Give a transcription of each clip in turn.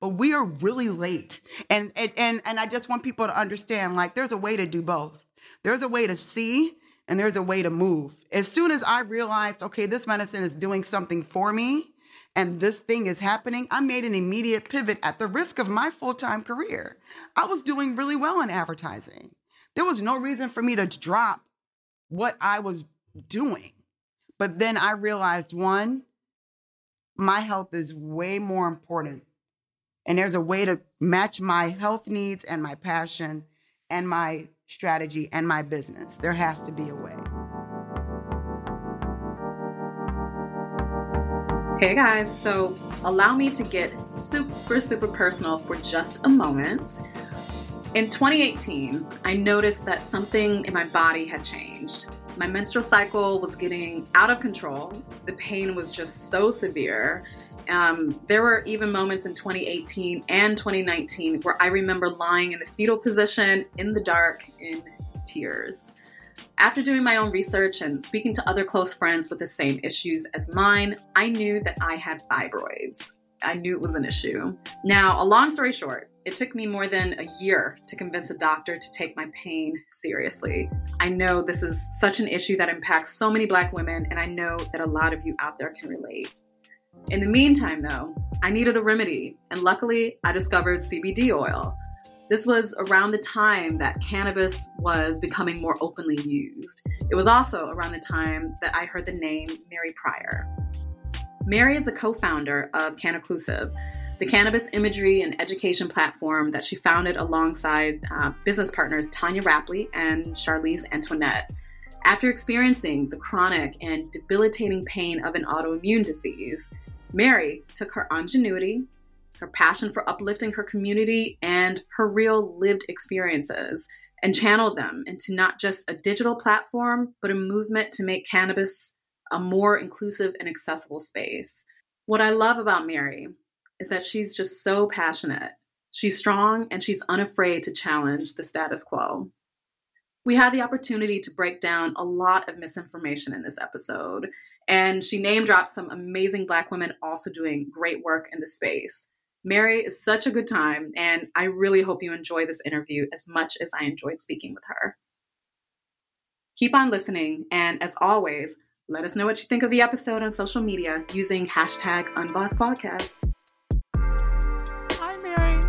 but we are really late. And and and, and I just want people to understand like there's a way to do both. There's a way to see and there's a way to move. As soon as I realized, okay, this medicine is doing something for me and this thing is happening, I made an immediate pivot at the risk of my full-time career. I was doing really well in advertising. There was no reason for me to drop what I was doing. But then I realized one, my health is way more important. And there's a way to match my health needs and my passion and my strategy and my business. There has to be a way. Hey guys, so allow me to get super, super personal for just a moment. In 2018, I noticed that something in my body had changed. My menstrual cycle was getting out of control. The pain was just so severe. Um, there were even moments in 2018 and 2019 where I remember lying in the fetal position in the dark in tears. After doing my own research and speaking to other close friends with the same issues as mine, I knew that I had fibroids. I knew it was an issue. Now, a long story short, it took me more than a year to convince a doctor to take my pain seriously. I know this is such an issue that impacts so many Black women, and I know that a lot of you out there can relate. In the meantime, though, I needed a remedy, and luckily, I discovered CBD oil. This was around the time that cannabis was becoming more openly used. It was also around the time that I heard the name Mary Pryor. Mary is the co founder of Cannaclusive, the cannabis imagery and education platform that she founded alongside uh, business partners Tonya Rapley and Charlese Antoinette. After experiencing the chronic and debilitating pain of an autoimmune disease, Mary took her ingenuity, her passion for uplifting her community, and her real lived experiences and channeled them into not just a digital platform, but a movement to make cannabis a more inclusive and accessible space. What I love about Mary is that she's just so passionate. She's strong and she's unafraid to challenge the status quo. We had the opportunity to break down a lot of misinformation in this episode, and she name dropped some amazing Black women also doing great work in the space. Mary is such a good time, and I really hope you enjoy this interview as much as I enjoyed speaking with her. Keep on listening, and as always, let us know what you think of the episode on social media using hashtag UnBossedPodcasts. Hi, Mary.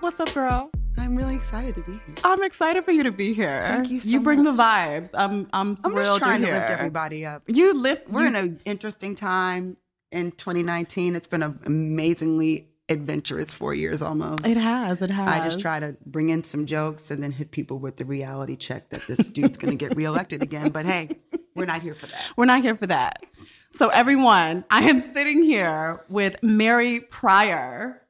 What's up, girl? I'm really excited to be here. I'm excited for you to be here. Thank you so You bring much. the vibes. I'm I'm I'm thrilled just trying you're to lift here. everybody up. You lift. We're you, in an interesting time in 2019. It's been an amazingly adventurous four years almost. It has. It has. I just try to bring in some jokes and then hit people with the reality check that this dude's going to get reelected again. But hey, we're not here for that. We're not here for that. So, everyone, I am sitting here with Mary Pryor,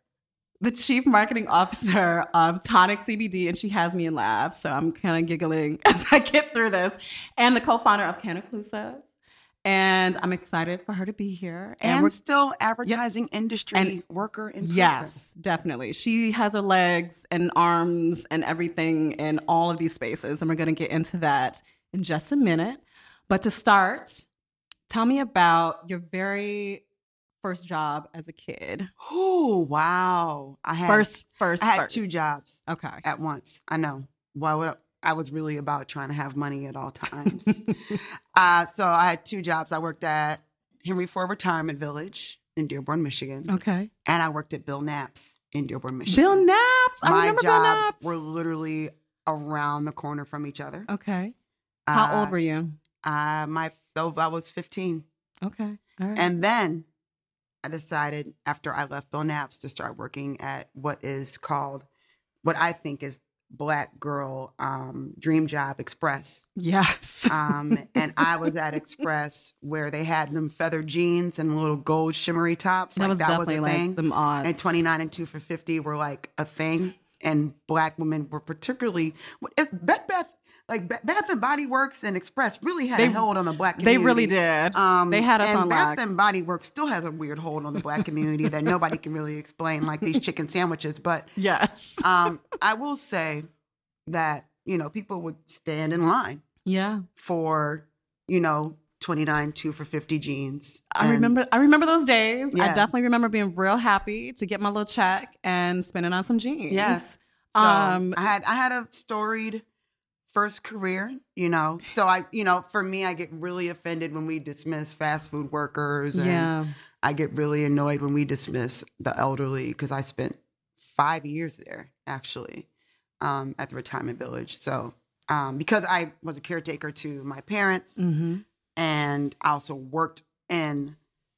the Chief Marketing Officer of Tonic CBD, and she has me in laughs. So, I'm kind of giggling as I get through this, and the co founder of Cannaclusive. And I'm excited for her to be here. And, we're still advertising industry And- worker in person. Yes, definitely. She has her legs and arms and everything in all of these spaces. And we're going to get into that in just a minute. But to start, tell me about your very first job as a kid. Oh wow! I had First, first, I had first. two jobs Okay. at once. I know. Why would I was really about trying to have money at all times. uh, so I had two jobs. I worked at Henry Ford Retirement Village in Dearborn, Michigan, Okay. and I worked at Bill Knapp's in Dearborn, Michigan. Bill Knapp's. I My remember Bill jobs were literally around the corner from each other. okay. How Uh, old were you? Uh, my oh, I was 15. Okay. All right. And then I decided after I left Bill Knapp's to start working at what is called, what I think is Black Girl um, Dream Job Express. yes. Um, and I was at Express where they had them feather jeans and little gold shimmery tops. that like was that was a like thing. them odds. and 29 and 2 for 50 were like a thing. And Black women were particularly, it's Bed Bath, like Bath and Body Works and Express really had They- a hold on the Black community. They really did. Um, They had us and on Bath lock. and Body Works still has a weird hold on the black community that nobody can really explain, like these chicken sandwiches. But yes. um, I will say that you know people would stand in line yeah. for you know 29 2 for 50 jeans. I remember I remember those days. I definitely remember being real happy to get my little check and spending on some jeans. Yes. So Um, I had I had a storied first career, you know. So I, you know, for me, I get really offended when we dismiss fast food workers. And Yeah. I get really annoyed when we dismiss the elderly because I spent five years there actually um, at the retirement village. So um, because I was a caretaker to my parents hmm and I also worked in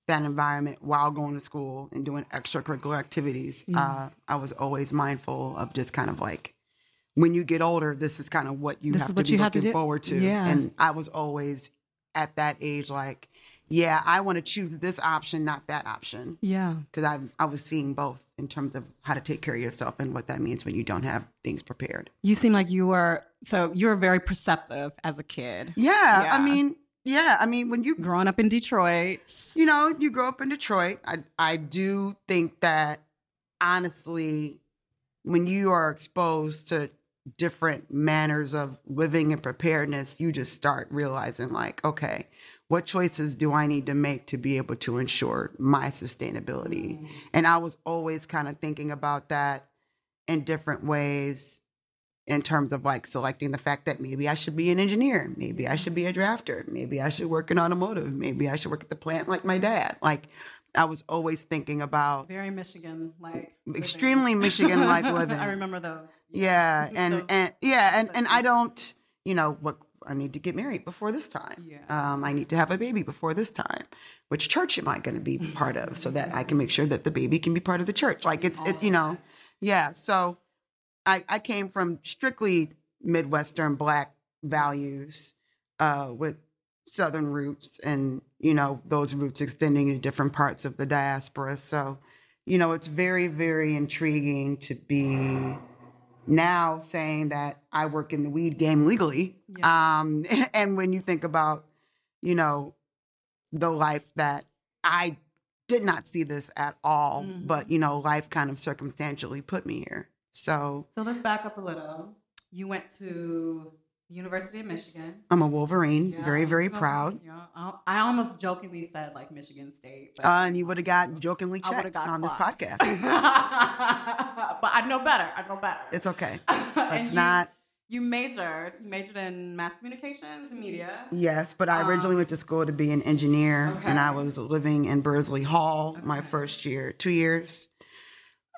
that environment while going to school and doing extracurricular activities. Yeah. Uh, I was always mindful of just kind of like when you get older, this is kind of what you This have to be have to forward to. Yeah. And I was always at that age like, yeah, I want to choose this option, not that option, Yeah. because I I was seeing both in terms of how to take care of yourself and what that means when you don't have things prepared. You seem like you were so you were very perceptive as a kid. Yeah, Yeah. I mean, yeah, I mean when you Growing up in Detroit. you know, you grow up in Detroit. I I do think that honestly, when you are exposed to different manners of living and preparedness, you just start realizing like, okay, what choices do I need to make to be able to ensure my sustainability? Mm-hmm. And I was always kind of thinking about that in different ways in terms of like selecting the fact that maybe I should be an engineer, maybe I should be a mm-hmm. drafter, maybe I should work in automotive, maybe I should work at the plant like my dad. Like I was always thinking about Very Michigan like extremely Michigan like living. I remember those. Yeah, and Those- and yeah, and and I don't, you know, what I need to get married before this time. Yeah. Um, I need to have a baby before this time. Which church am I going to be part of, so that I can make sure that the baby can be part of the church? Like it's, it, you know, yeah. So, I I came from strictly Midwestern Black values, uh, with Southern roots, and you know those roots extending to different parts of the diaspora. So, you know, it's very very intriguing to be now saying that I work in the weed game legally. Um, and when you think about, you know, the life that I did not see this at all, Mhm. but you know, life kind of circumstantially put me here. So So let's back up a little. You went to University of Michigan. I'm a Wolverine, Yeah, very, very so- proud. Yeah, I I almost jokingly said like Michigan State, but, Uh, and you would have got jokingly checked got on this podcast. but I know better. I know better. It's okay. It's not. You majored. You majored in mass communications and media. Yes, but I originally Um, went to school to be an engineer, and I was living in Bursley Hall my first year, two years.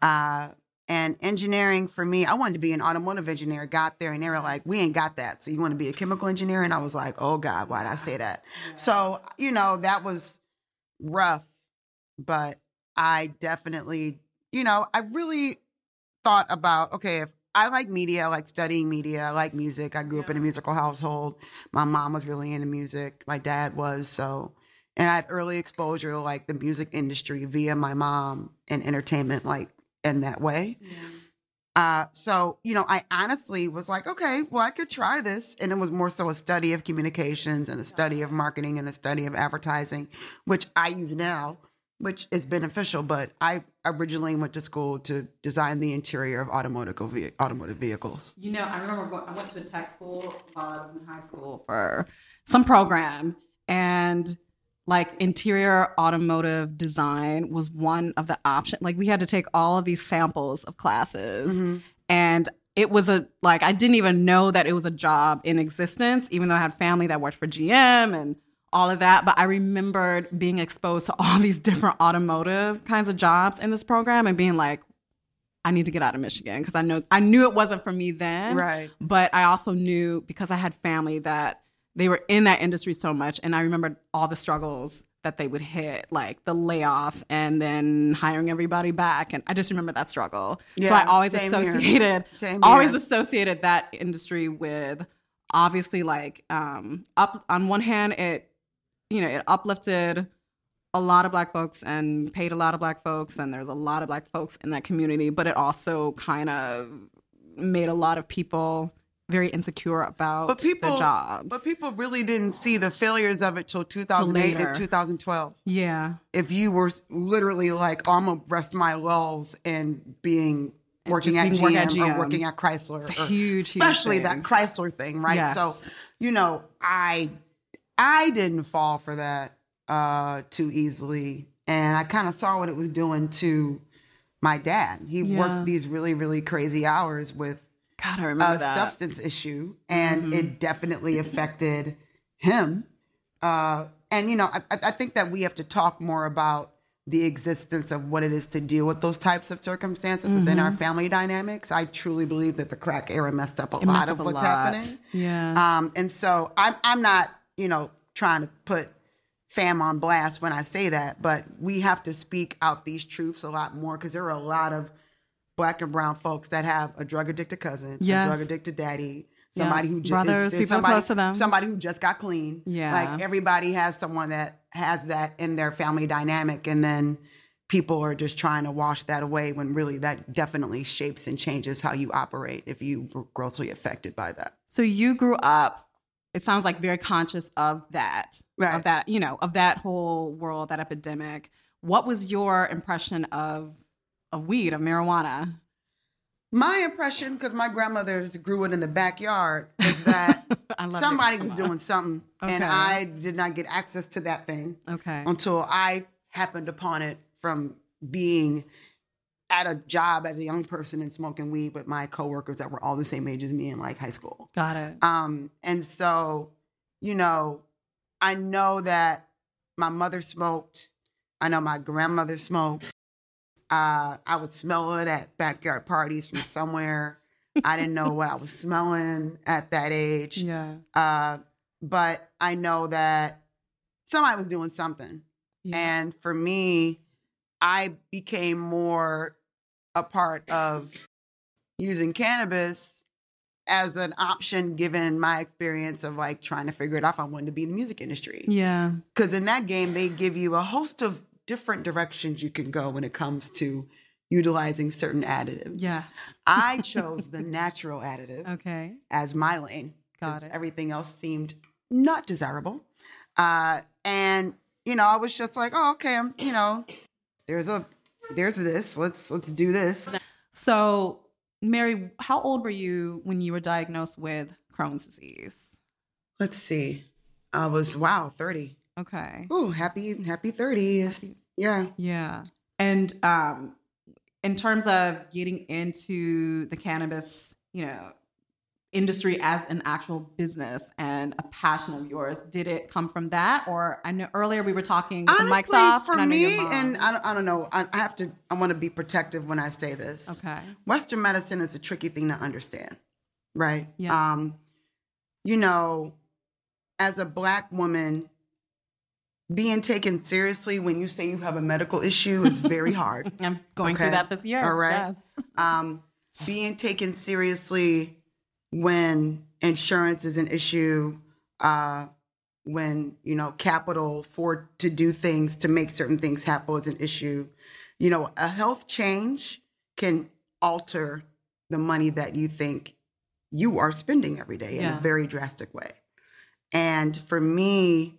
Uh, and engineering for me, I wanted to be an automotive engineer. Got there, and they were like, "We ain't got that. So you want to be a chemical engineer?" And I was like, "Oh God, why did I say that?" So you know that was rough, but I definitely, you know, I really thought about okay if I like media, I like studying media, I like music. I grew up in a musical household. My mom was really into music. My dad was so, and I had early exposure to like the music industry via my mom and entertainment, like in that way. Yeah. Uh, so you know, I honestly was like, okay, well, I could try this, and it was more so a study of communications and a study of marketing and a study of advertising, which I use now, which is beneficial. But I originally went to school to design the interior of automotive ve- automotive vehicles. You know, I remember I went to a tech school while I was in high school for some program, and like interior automotive design was one of the options. Like we had to take all of these samples of classes, Mhm. and it was a like I didn't even know that it was a job in existence, even though I had family that worked for GM and all of that. But I remembered being exposed to all these different automotive kinds of jobs in this program and being like, I need to get out of Michigan because I know I knew it wasn't for me then. Right. But I also knew because I had family that they were in that industry so much, and I remembered all the struggles that they would hit, like the layoffs and then hiring everybody back. And I just remember that struggle. yeah, so I always associated always associated that industry with obviously like um up on one hand it you know it uplifted a lot of black folks and paid a lot of black folks and there's a lot of black folks in that community but it also kind of made a lot of people very insecure about But people, their jobs but people really didn't see the failures of it till 2008 later. and 2012. yeah If you were literally like, oh, I'm gonna rest my laurels in being And working at, being GM working at or working at Chrysler, It's a huge, huge especially thing. that Chrysler thing, right? Yes. So, you know, I I didn't fall for that uh, too easily, and I kind of saw what it was doing to my dad. He Yeah. worked these really, really crazy hours with God, I remember a that. substance issue, and Mhm. it definitely affected him. Uh, and you know, I, I think that we have to talk more about the existence of what it is to deal with those types of circumstances within our family dynamics. I truly believe that the crack era messed up a Mm-hmm. It lot of what's lot. happening. Yeah. Um, and so I'm I'm not, you know, trying to put fam on blast when I say that, but we have to speak out these truths a lot more because there are a lot of black and brown folks that have a drug addicted cousin, Yes. a drug addicted daddy, Yeah. somebody who just Brothers, people somebody, close to them. somebody who just got clean. Yeah. like everybody has someone that has that in their family dynamic, and then people are just trying to wash that away when really that definitely shapes and changes how you operate if you were grossly affected by that. So you grew up. It sounds like very conscious of that, Right. of that, you know, of that whole world, that epidemic. What was your impression of of weed, of marijuana? My impression, because my grandmothers grew it in the backyard, is that somebody was doing something, and I did not get access to that thing Okay. until I happened upon it from being at a job as a young person and smoking weed with my coworkers that were all the same age as me in like high school. Got it. Um, and so, you know, I know that my mother smoked. I know my grandmother smoked. Uh, I would smell it at backyard parties from somewhere. I didn't know what I was smelling at that age. Yeah. Uh, but I know that somebody was doing something. yeah. And for me, I became more a part of using cannabis as an option given my experience of like trying to figure it out if I wanted to be in the music industry. yeah. Because in that game, they give you a host of different directions you can go when it comes to utilizing certain additives. Yes. I chose the natural additive Okay. as my lane. Got it. Everything else seemed not desirable. Uh, and you know, I was just like, oh, okay, I'm, you know, there's a, there's this. Let's let's do this. So, Mary, how old were you when you were diagnosed with Crohn's disease? Let's see. I was wow, thirty. Okay. Ooh, happy happy thirties. Yeah. Yeah. And um in terms of getting into the cannabis, you know, industry as an actual business and a passion of yours, did it come from that or I know earlier we were talking with the mics Honestly, off for and I know your me, and I don't, I don't know. I, I have to. I want to be protective when I say this. Okay. Western medicine is a tricky thing to understand, right? Yeah. Um, you know, as a black woman, being taken seriously when you say you have a medical issue is very hard. I'm going Okay. through that this year. All right. Yes. um, being taken seriously when insurance is an issue, uh, when you know capital for to do things to make certain things happen is an issue. You know, a health change can alter the money that you think you are spending every day in a very drastic way. And for me,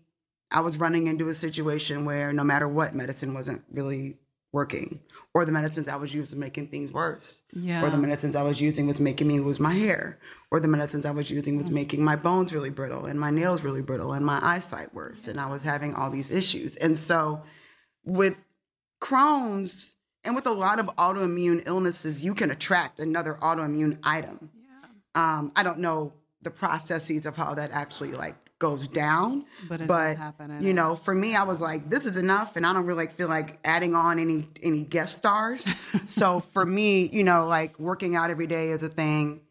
I was running into a situation where no matter what, medicine wasn't really working, or the medicines I was using were making things worse, Yeah. or the medicines I was using was making me lose my hair, or the medicines I was using was making my bones really brittle and my nails really brittle and my eyesight worse, and I was having all these issues. And so, with Crohn's and with a lot of autoimmune illnesses, you can attract another autoimmune item yeah. um, I don't know the processes of how that actually like goes down. But but you know, for me, I was like, this is enough, and I don't really feel like adding on any any guest stars. so for me, you know, like working out every day is a thing.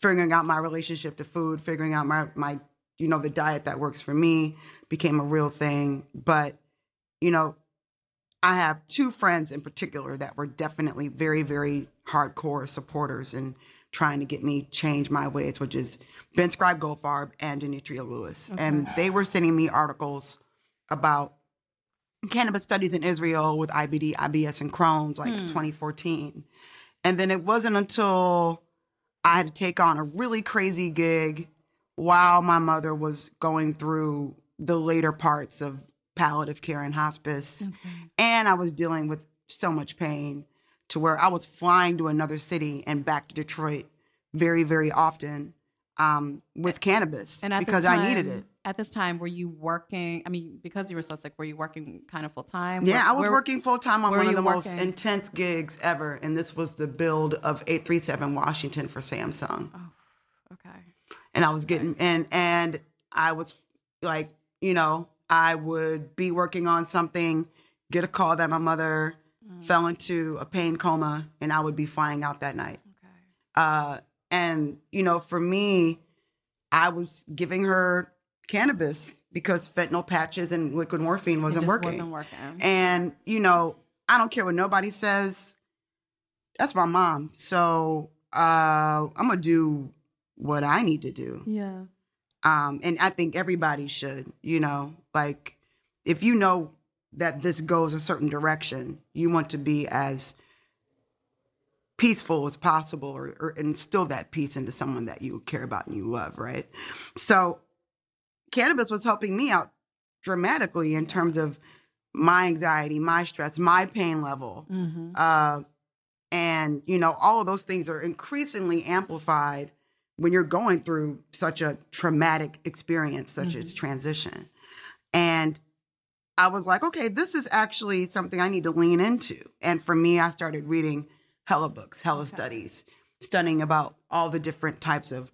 Figuring out my relationship to food, figuring out my my you know the diet that works for me became a real thing. But you know, I have two friends in particular that were definitely very, very hardcore supporters and trying to get me change my ways, which is Ben Scribe Goldfarb and Demetria Lewis. And they were sending me articles about cannabis studies in Israel with IBD, IBS, and Crohn's, like hmm. 2014. And then it wasn't until I had to take on a really crazy gig while my mother was going through the later parts of palliative care and hospice. And I was dealing with so much pain to where I was flying to another city and back to Detroit very, very often um, with cannabis And because this I needed it. at this time, were you working? I mean, because you were so sick, were you working kind of full time? Yeah, I was working full time on one of the most intense gigs ever, and this was the build of 837 Washington for Samsung. Oh, Okay. and I was getting and and I was like, you know, I would be working on something, get a call that my mother Mm. fell into a pain coma, and I would be flying out that night. Okay. Uh, and you know, for me, I was giving her cannabis because fentanyl patches and liquid morphine wasn't working. Wasn't working. And, you know, I don't care what nobody says. That's my mom. So uh, I'm going to do what I need to do. yeah. Um, and I think everybody should, you know, like if you know that this goes a certain direction, you want to be as peaceful as possible or, or instill that peace into someone that you care about and you love, right? So cannabis was helping me out dramatically in terms of my anxiety, my stress, my pain level. Mm-hmm. Uh, and, you know, all of those things are increasingly amplified when you're going through such a traumatic experience, such as transition. And I was like, okay, this is actually something I need to lean into. And for me, I started reading hella books, hella studies, studying about all the different types of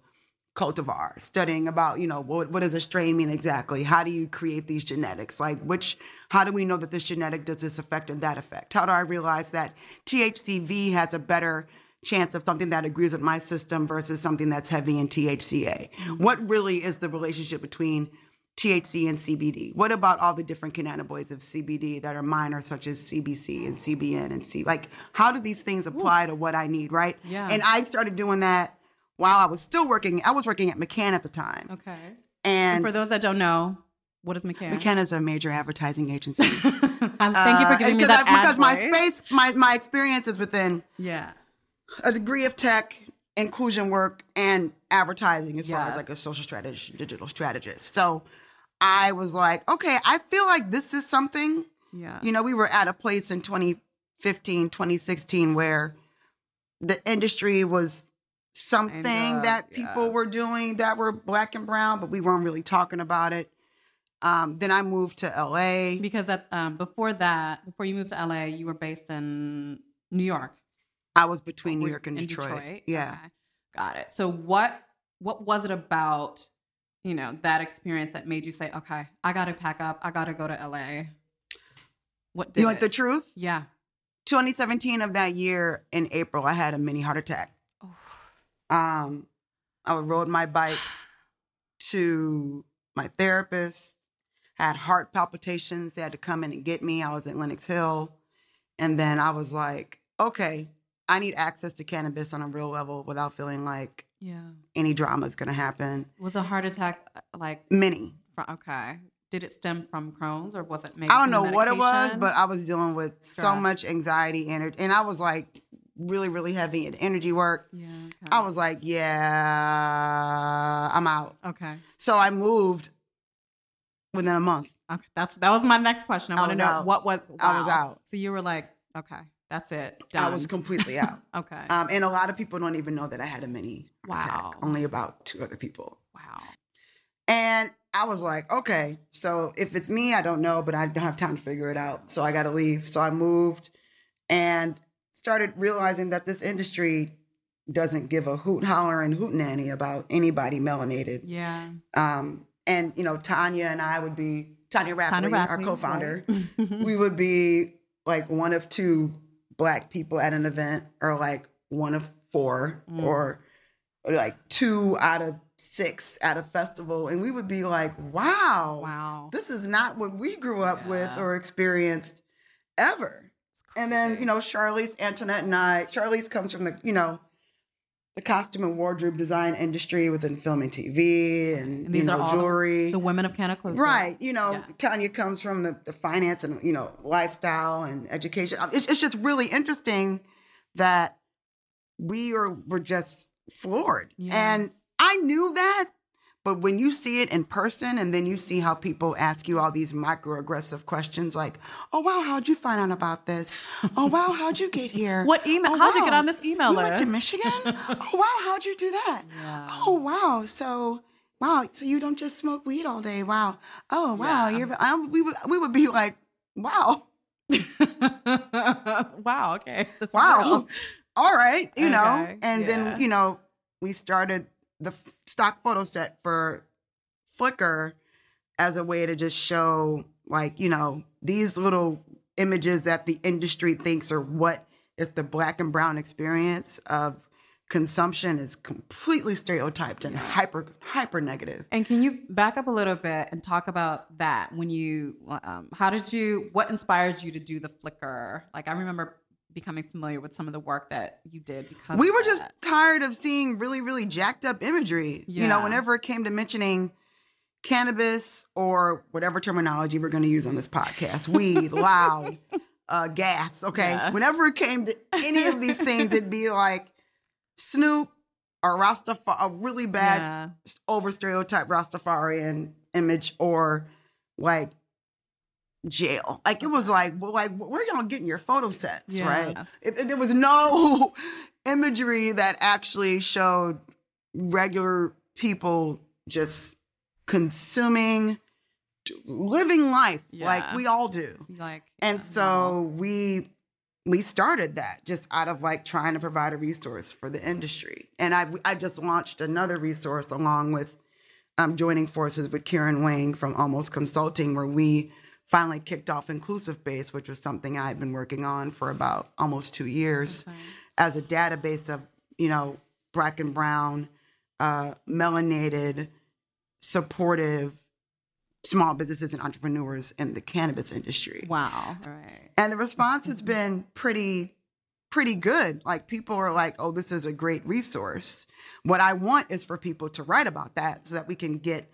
cultivars, studying about, you know, what, what does a strain mean exactly? How do you create these genetics? Like which, how do we know that this genetic does this effect and that effect? How do I realize that THCV has a better chance of something that agrees with my system versus something that's heavy in THCA? Mm-hmm. What really is the relationship between THC and CBD? What about all the different cannabinoids of CBD that are minor, such as CBC and CBN and C? Like, how do these things apply to what I need, right? Yeah. And I started doing that while I was still working. I was working at McCann at the time. Okay. And, And for those that don't know, what is McCann? McCann is a major advertising agency. Thank you for Uh, giving me that I- because my space, my my experience is within Yeah. a degree of tech, inclusion work, and advertising as far as like a social strategist, digital strategist. So I was like, okay, I feel like this is something. Yeah. You know, we were at a place in 2015, 2016 where the industry was something that people yeah. were doing that were black and brown, but we weren't really talking about it. Um, then I moved to LA. because at, um, before that, before you moved to LA, you were based in New York. I was between New York and in Detroit. Yeah. Okay. Got it. So what what was it about, you know, that experience that made you say, okay, I got to pack up. I got to go to LA. What did You want it? the truth? yeah. 2017 of that year in April, I had a mini heart attack. Oh, Um, I rode my bike to my therapist, had heart palpitations. They had to come in and get me. I was at Lenox Hill. And then I was like, okay, I need access to cannabis on a real level without feeling like yeah. any drama is going to happen. Was a heart attack uh, like, Many. okay. Did it stem from Crohn's or was it maybe? I don't know what it was, but I was dealing with so much anxiety and, and I was like really, really heavy in energy work. yeah. Okay. I was like, yeah, I'm out. okay. So I moved within a month. Okay. That's that was my next question. I I want to know out. what was. I was out. So you were like, okay, that's it. I was completely out. okay. Um, and a lot of people don't even know that I had a mini Wow. attack. Only about two other people. wow. And I was like, okay, so if it's me, I don't know, but I don't have time to figure it out. So I got to leave. So I moved and started realizing that this industry doesn't give a hoot holler and hoot nanny about anybody melanated. Yeah. Um, and you know, Tonya and I would be Tonya Rapley, Tonya our co-founder. right. we would be like one of two black people at an event, or like one of four, Mm. or like two out of six at a festival, and we would be like, "Wow, wow. this is not what we grew up with or experienced ever." And then you know, Charlese, Antoinette, and I. Charlese comes from the you know. The costume and wardrobe design industry within film and TV and, And these you know, are all the- jewelry. The women of Cannaclusive. Right. You know, Yeah. Tonya comes from the, the finance and, you know, lifestyle and education. It's, it's just really interesting that we are, were just floored. Yeah. And I knew that. But when you see it in person and then you see how people ask you all these microaggressive questions like, oh, wow, how'd you find out about this? Oh, wow, how'd you get here? What email? Oh, How'd you get on this email you list? went to Michigan? oh, wow, how'd you do that? Yeah. Oh, wow. So wow, so you don't just smoke weed all day. Wow. Oh, wow. Yeah. You're, I, we, would, we would be like, wow, wow. Okay. Wow. real. All right. You know, and yeah. then, you know, we started the stock photo set for Flickr as a way to just show, like, you know, these little images that the industry thinks are what if the black and brown experience of consumption is completely stereotyped and hyper hyper negative. And can you back up a little bit and talk about that? When you, um, how did you, what inspires you to do the Flickr? Like, I remember becoming familiar with some of the work that you did because we were just tired of seeing really really jacked up imagery you know whenever it came to mentioning cannabis or whatever terminology we're going to use on this podcast weed loud uh gas okay Yes. whenever it came to any of these things it'd be like snoop or rastafari a really bad Yeah. over stereotype rastafarian image or like jail. Like it was like well, like where y'all getting your photo sets right? Yes. if, there was no imagery that actually showed regular people just consuming living life like we all do. Like, and yeah, so we we started that just out of like trying to provide a resource for the industry. And i i just launched another resource along with um, joining forces with Kieran Wang from Almost Consulting, where we finally kicked off Inclusive Base, which was something I had been working on for about almost two years Okay. as a database of, you know, black and brown, uh, melanated, supportive small businesses and entrepreneurs in the cannabis industry. Wow. Right. And the response has been pretty pretty good. Like people are like, "Oh, this is a great resource." What I want is for people to write about that so that we can get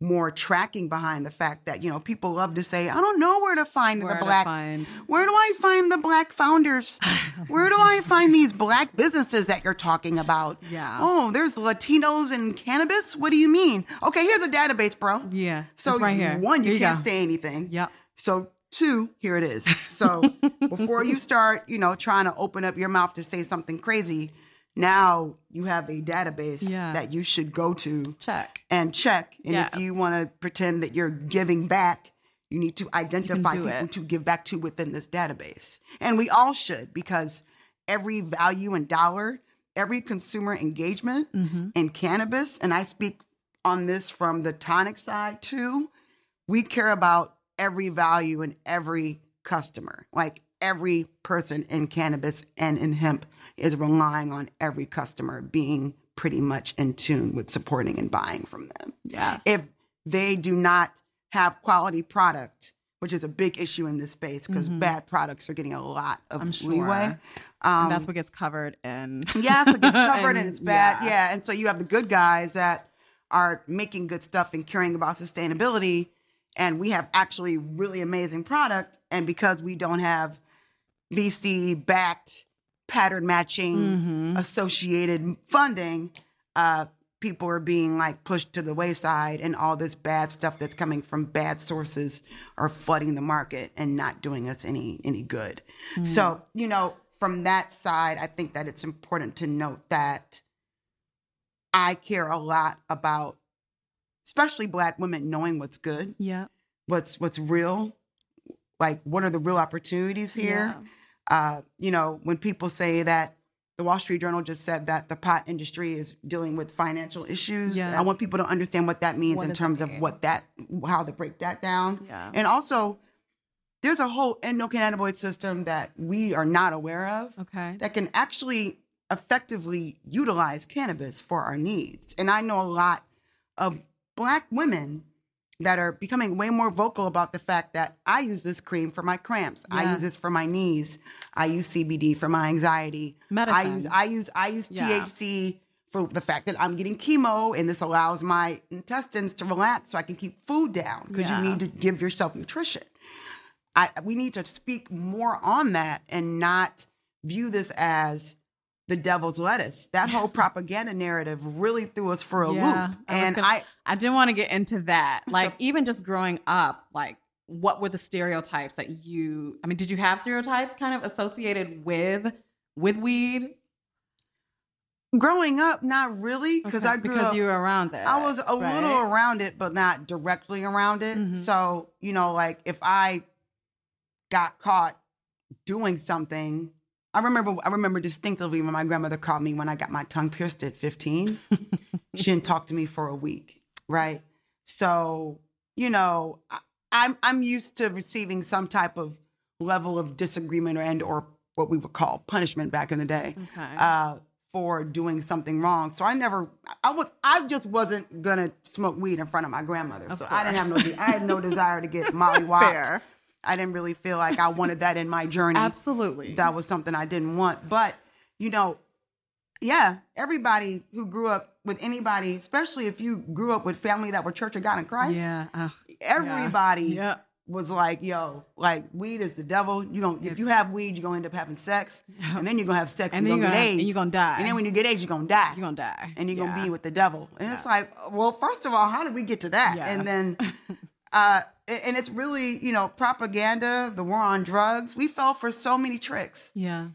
more tracking behind the fact that, you know, people love to say, "I don't know where to find Where the black find. where do I find the black founders? Where do I find these black businesses that you're talking about? Yeah. Oh, there's Latinos in cannabis? What do you mean? Okay, here's a database, bro. Yeah. So right here. one, you Here can't go. say anything. yeah So two, here it is. So before you start, you know, trying to open up your mouth to say something crazy, now you have a database Yeah. that you should go to Check. and check. And Yes. if you want to pretend that you're giving back, you need to identify people it. to give back to within this database. And we all should because every value and dollar, every consumer engagement Mm-hmm. in cannabis, and I speak on this from the tonic side too, we care about every value and every customer. Like every person in cannabis and in hemp is relying on every customer being pretty much in tune with supporting and buying from them. Yes. If they do not have quality product, which is a big issue in this space because bad products are getting a lot of Mm-hmm. I'm sure. leeway. And Um, that's what gets covered in. yeah, so it gets covered and, And, it's bad. yeah. Yeah. And so you have the good guys that are making good stuff and caring about sustainability. And we have actually really amazing product. And because we don't have VC backed pattern matching Mm-hmm. associated funding, uh, people are being like pushed to the wayside and all this bad stuff that's coming from bad sources are flooding the market and not doing us any any good. So, you know, from that side, I think that it's important to note that I care a lot about especially black women knowing what's good, Yeah. what's what's real, like what are the real opportunities here. Yeah. Uh, you know, when people say that the Wall Street Journal just said that the pot industry is dealing with financial issues, Yeah. I want people to understand what that means What in terms of what that, how to break that down. Yeah. And also, there's a whole endocannabinoid system that we are not aware of Okay. that can actually effectively utilize cannabis for our needs. And I know a lot of black women that are becoming way more vocal about the fact that I use this cream for my cramps. I use this for my knees. I use CBD for my anxiety. I use I use I use Yeah. THC for the fact that I'm getting chemo and this allows my intestines to relax so I can keep food down because Yeah. you need to give yourself nutrition. I we need to speak more on that and not view this as the devil's lettuce. That whole propaganda narrative really threw us for a Yeah, loop. I And gonna- I I didn't want to get into that. Like even just growing up, like what were the stereotypes that you I mean, did you have stereotypes kind of associated with with weed? Growing up, not really, because Okay, I grew because up. you were around it. I was a little around it, but not directly around it. Mhm. So, you know, like if I got caught doing something, I remember I remember distinctively when my grandmother called me when I got my tongue pierced at 15. she didn't talk to me for a week, right? So, you know, I, I'm I'm used to receiving some type of level of disagreement or and or what we would call punishment back in the day Okay. uh, for doing something wrong. So I never, I was, I just wasn't gonna smoke weed in front of my grandmother. Of so I didn't have no, I had no desire to get molly Fair. I didn't really feel like I wanted that in my journey. Absolutely. That was something I didn't want. But you know, yeah, everybody who grew up with anybody, especially if you grew up with family that were Church of God in Christ, yeah. ugh, everybody Yeah. was like, yo, like weed is the devil. You don't if you have weed, you're gonna end up having sex. And then you're gonna have sex And and, then you're gonna, gonna- get AIDS. and you're gonna die. And then when you get AIDS, you're gonna die. You're gonna die. and you're Yeah. gonna be with the devil. And it's like, well, first of all, how did we get to that? And then uh and it's really, you know, propaganda, the war on drugs. We fell for so many tricks. Yeah.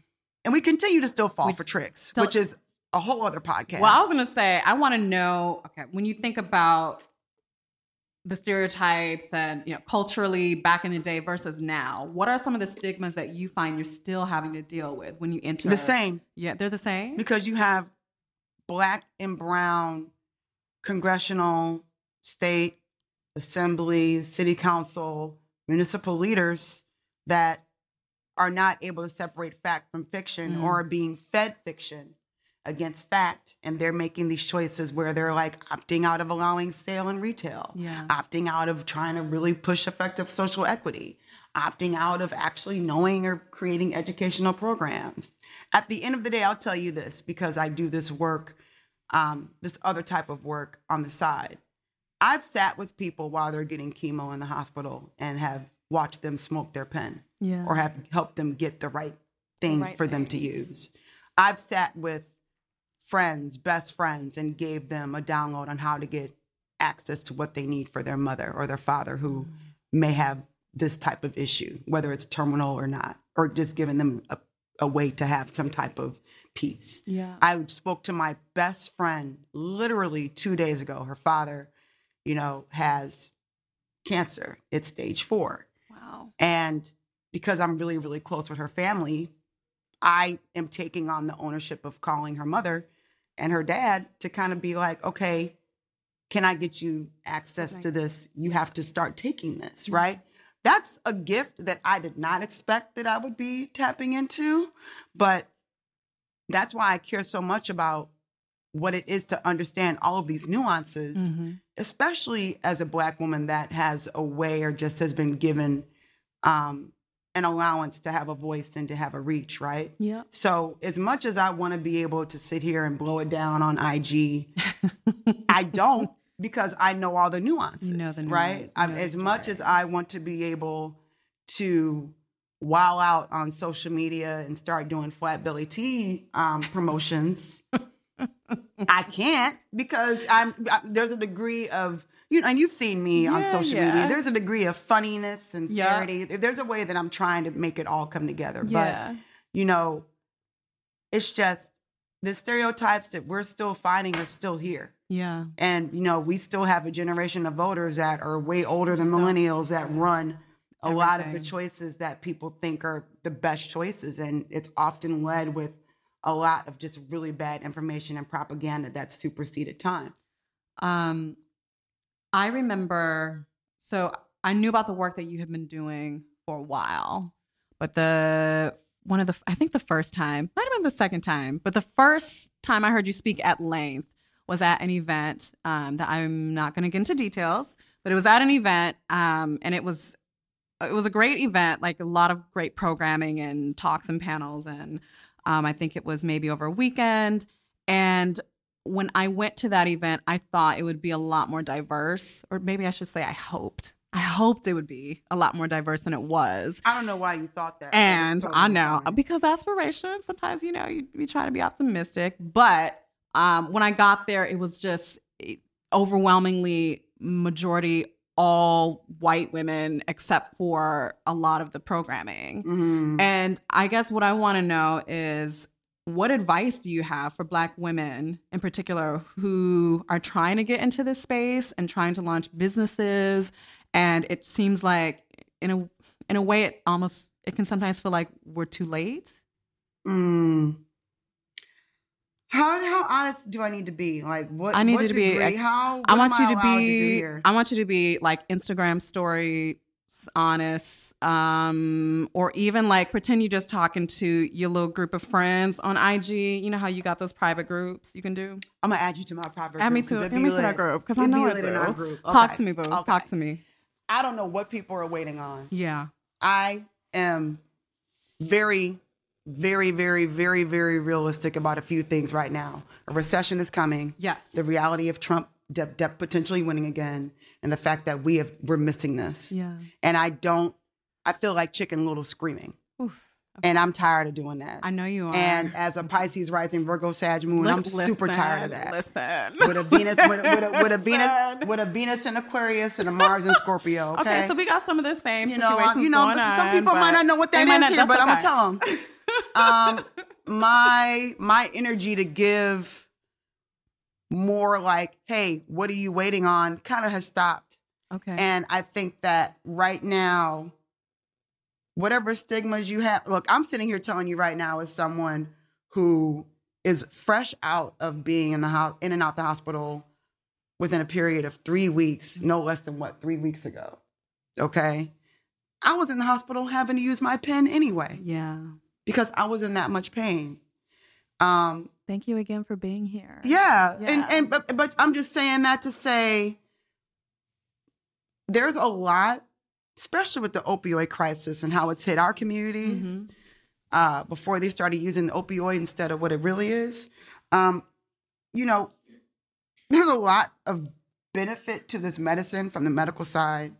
And we continue to still fall We for tricks, don't- which is a whole other podcast. Well, I was gonna say, I want to know. Okay, when you think about the stereotypes and you know culturally back in the day versus now, what are some of the stigmas that you find you're still having to deal with when you enter? the same. Yeah, they're the same. because you have black and brown congressional, state, assembly, city council, municipal leaders that are not able to separate fact from fiction Mm. or are being fed fiction against fact and they're making these choices where they're like opting out of allowing sale and retail Yeah. opting out of trying to really push effective social equity, opting out of actually knowing or creating educational programs. At the end of the day, I'll tell you this because I do this work, um, this other type of work on the side. I've sat with people while they're getting chemo in the hospital and have watched them smoke their pen Yeah. or have helped them get the right thing right for them to use. I've sat with friends, best friends, and gave them a download on how to get access to what they need for their mother or their father who mm. may have this type of issue, whether it's terminal or not, or just giving them a, a way to have some type of peace. yeah. I spoke to my best friend literally two days ago. Her father, you know, has cancer. It's stage four. wow. And because I'm really, really close with her family, I am taking on the ownership of calling her mother and her dad to kind of be like, okay, can I get you access to this? You have to start taking this, Mhm. right? That's a gift that I did not expect that I would be tapping into. But that's why I care so much about what it is to understand all of these nuances Mhm. especially as a black woman that has a way or just has been given um, an allowance to have a voice and to have a reach, right? Yeah. So as much as I want to be able to sit here and blow it down on IG, I don't because I know all the nuances, You know the right? nuance, I, know the as much as I want to be able to wow out on social media and start doing flat belly tea um, promotions. I can't because I'm I, there's a degree of you know, and you've seen me on social yeah. media. There's a degree of funniness and Yeah. There's a way that I'm trying to make it all come together. Yeah. But you know, it's just the stereotypes that we're still finding are still here. Yeah. And you know, we still have a generation of voters that are way older than So- millennials that run a lot of the choices that people think are the best choices and it's often led with a lot of just really bad information and propaganda that superseded time. Um, I remember, so I knew about the work that you had been doing for a while, but the one of the, I think the first time, might have been the second time, but the first time I heard you speak at length was at an event um, that I'm not going to get into details, but it was at an event, um, and it was it was a great event, like a lot of great programming and talks and panels, and um, I think it was maybe over a weekend. And when I went to that event, I thought it would be a lot more diverse, or maybe I should say, I hoped. I hoped it would be a lot more diverse than it was. I don't know why you thought that. And totally I know fine. because aspiration, sometimes, you know, you, you try to be optimistic. But um, when I got there, it was just overwhelmingly majority all white women, except for a lot of the programming. Mhm. And I guess what I want to know is what advice do you have for Black women in particular who are trying to get into this space and trying to launch businesses? And it seems like, in a in a way, it almost it can sometimes feel like we're too late. Mm. How how honest do I need to be? Like what? I need what you to be- degree? How? I want you to do be. here? I want you to be like Instagram story honest, um, or even like pretend you're just talking to your little group of friends on IG. You know how you got those private groups you can do. I'm gonna add you to my private. Add me group, to 'cause add me be to that group because I know it. in our group. Talk to me, boo. Okay. Talk to me. I don't know what people are waiting on. Yeah. I am very, very, very, very, very realistic about a few things right now. A recession is coming. Yes. The reality of Trump de- de- potentially winning again, and the fact that we have we're missing this. Yeah. And I don't. I feel like Chicken Little screaming, Oof. and I'm tired of doing that. I know you are. And as a Pisces rising Virgo Sag moon, Li- I'm super tired of that. Listen. With a Venus, with a, with a, with a Venus, with a Venus in Aquarius and a Mars in Scorpio. Okay, Okay, so we got some of the same you know, situations you know, going on. some people might not know what that might here, but I'm gonna tell them. Um, my my energy to give more like, hey, what are you waiting on? Kind of has stopped, Okay. and I think that right now, whatever stigmas you have, look, I'm sitting here telling you right now as someone who is fresh out of being in the house, in and out the hospital within a period of three weeks, no less than what three weeks ago. Okay. I was in the hospital having to use my pen anyway yeah. Because I was in that much pain. Um, Thank you again for being here. yeah, and Yeah. and but but I'm just saying that to say there's a lot, especially with the opioid crisis and how it's hit our communities. Mhm. Uh, before they started using the opioid instead of what it really is, um, you know, there's a lot of benefit to this medicine from the medical side.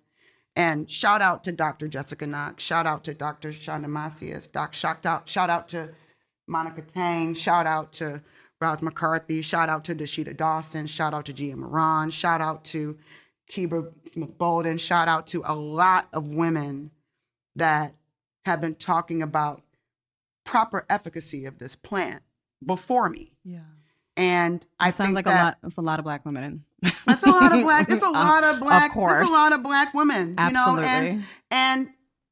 And shout out to Dr. Jessica Knox. Shout out to Dr. Shonda Macias. Doc, shout out, shout out to Monica Tang. Shout out to Roz McCarthy. Shout out to Dasheeda Dawson. Shout out to Gia Moran. Shout out to Kiba Smith Bolden. Shout out to a lot of women that have been talking about proper efficacy of this plant before me. Yeah. And I Sounds think like that a lot. It's a lot of black women. That's a lot of black. It's a lot of black. Of course. It's a lot of black women. Absolutely. You know, and and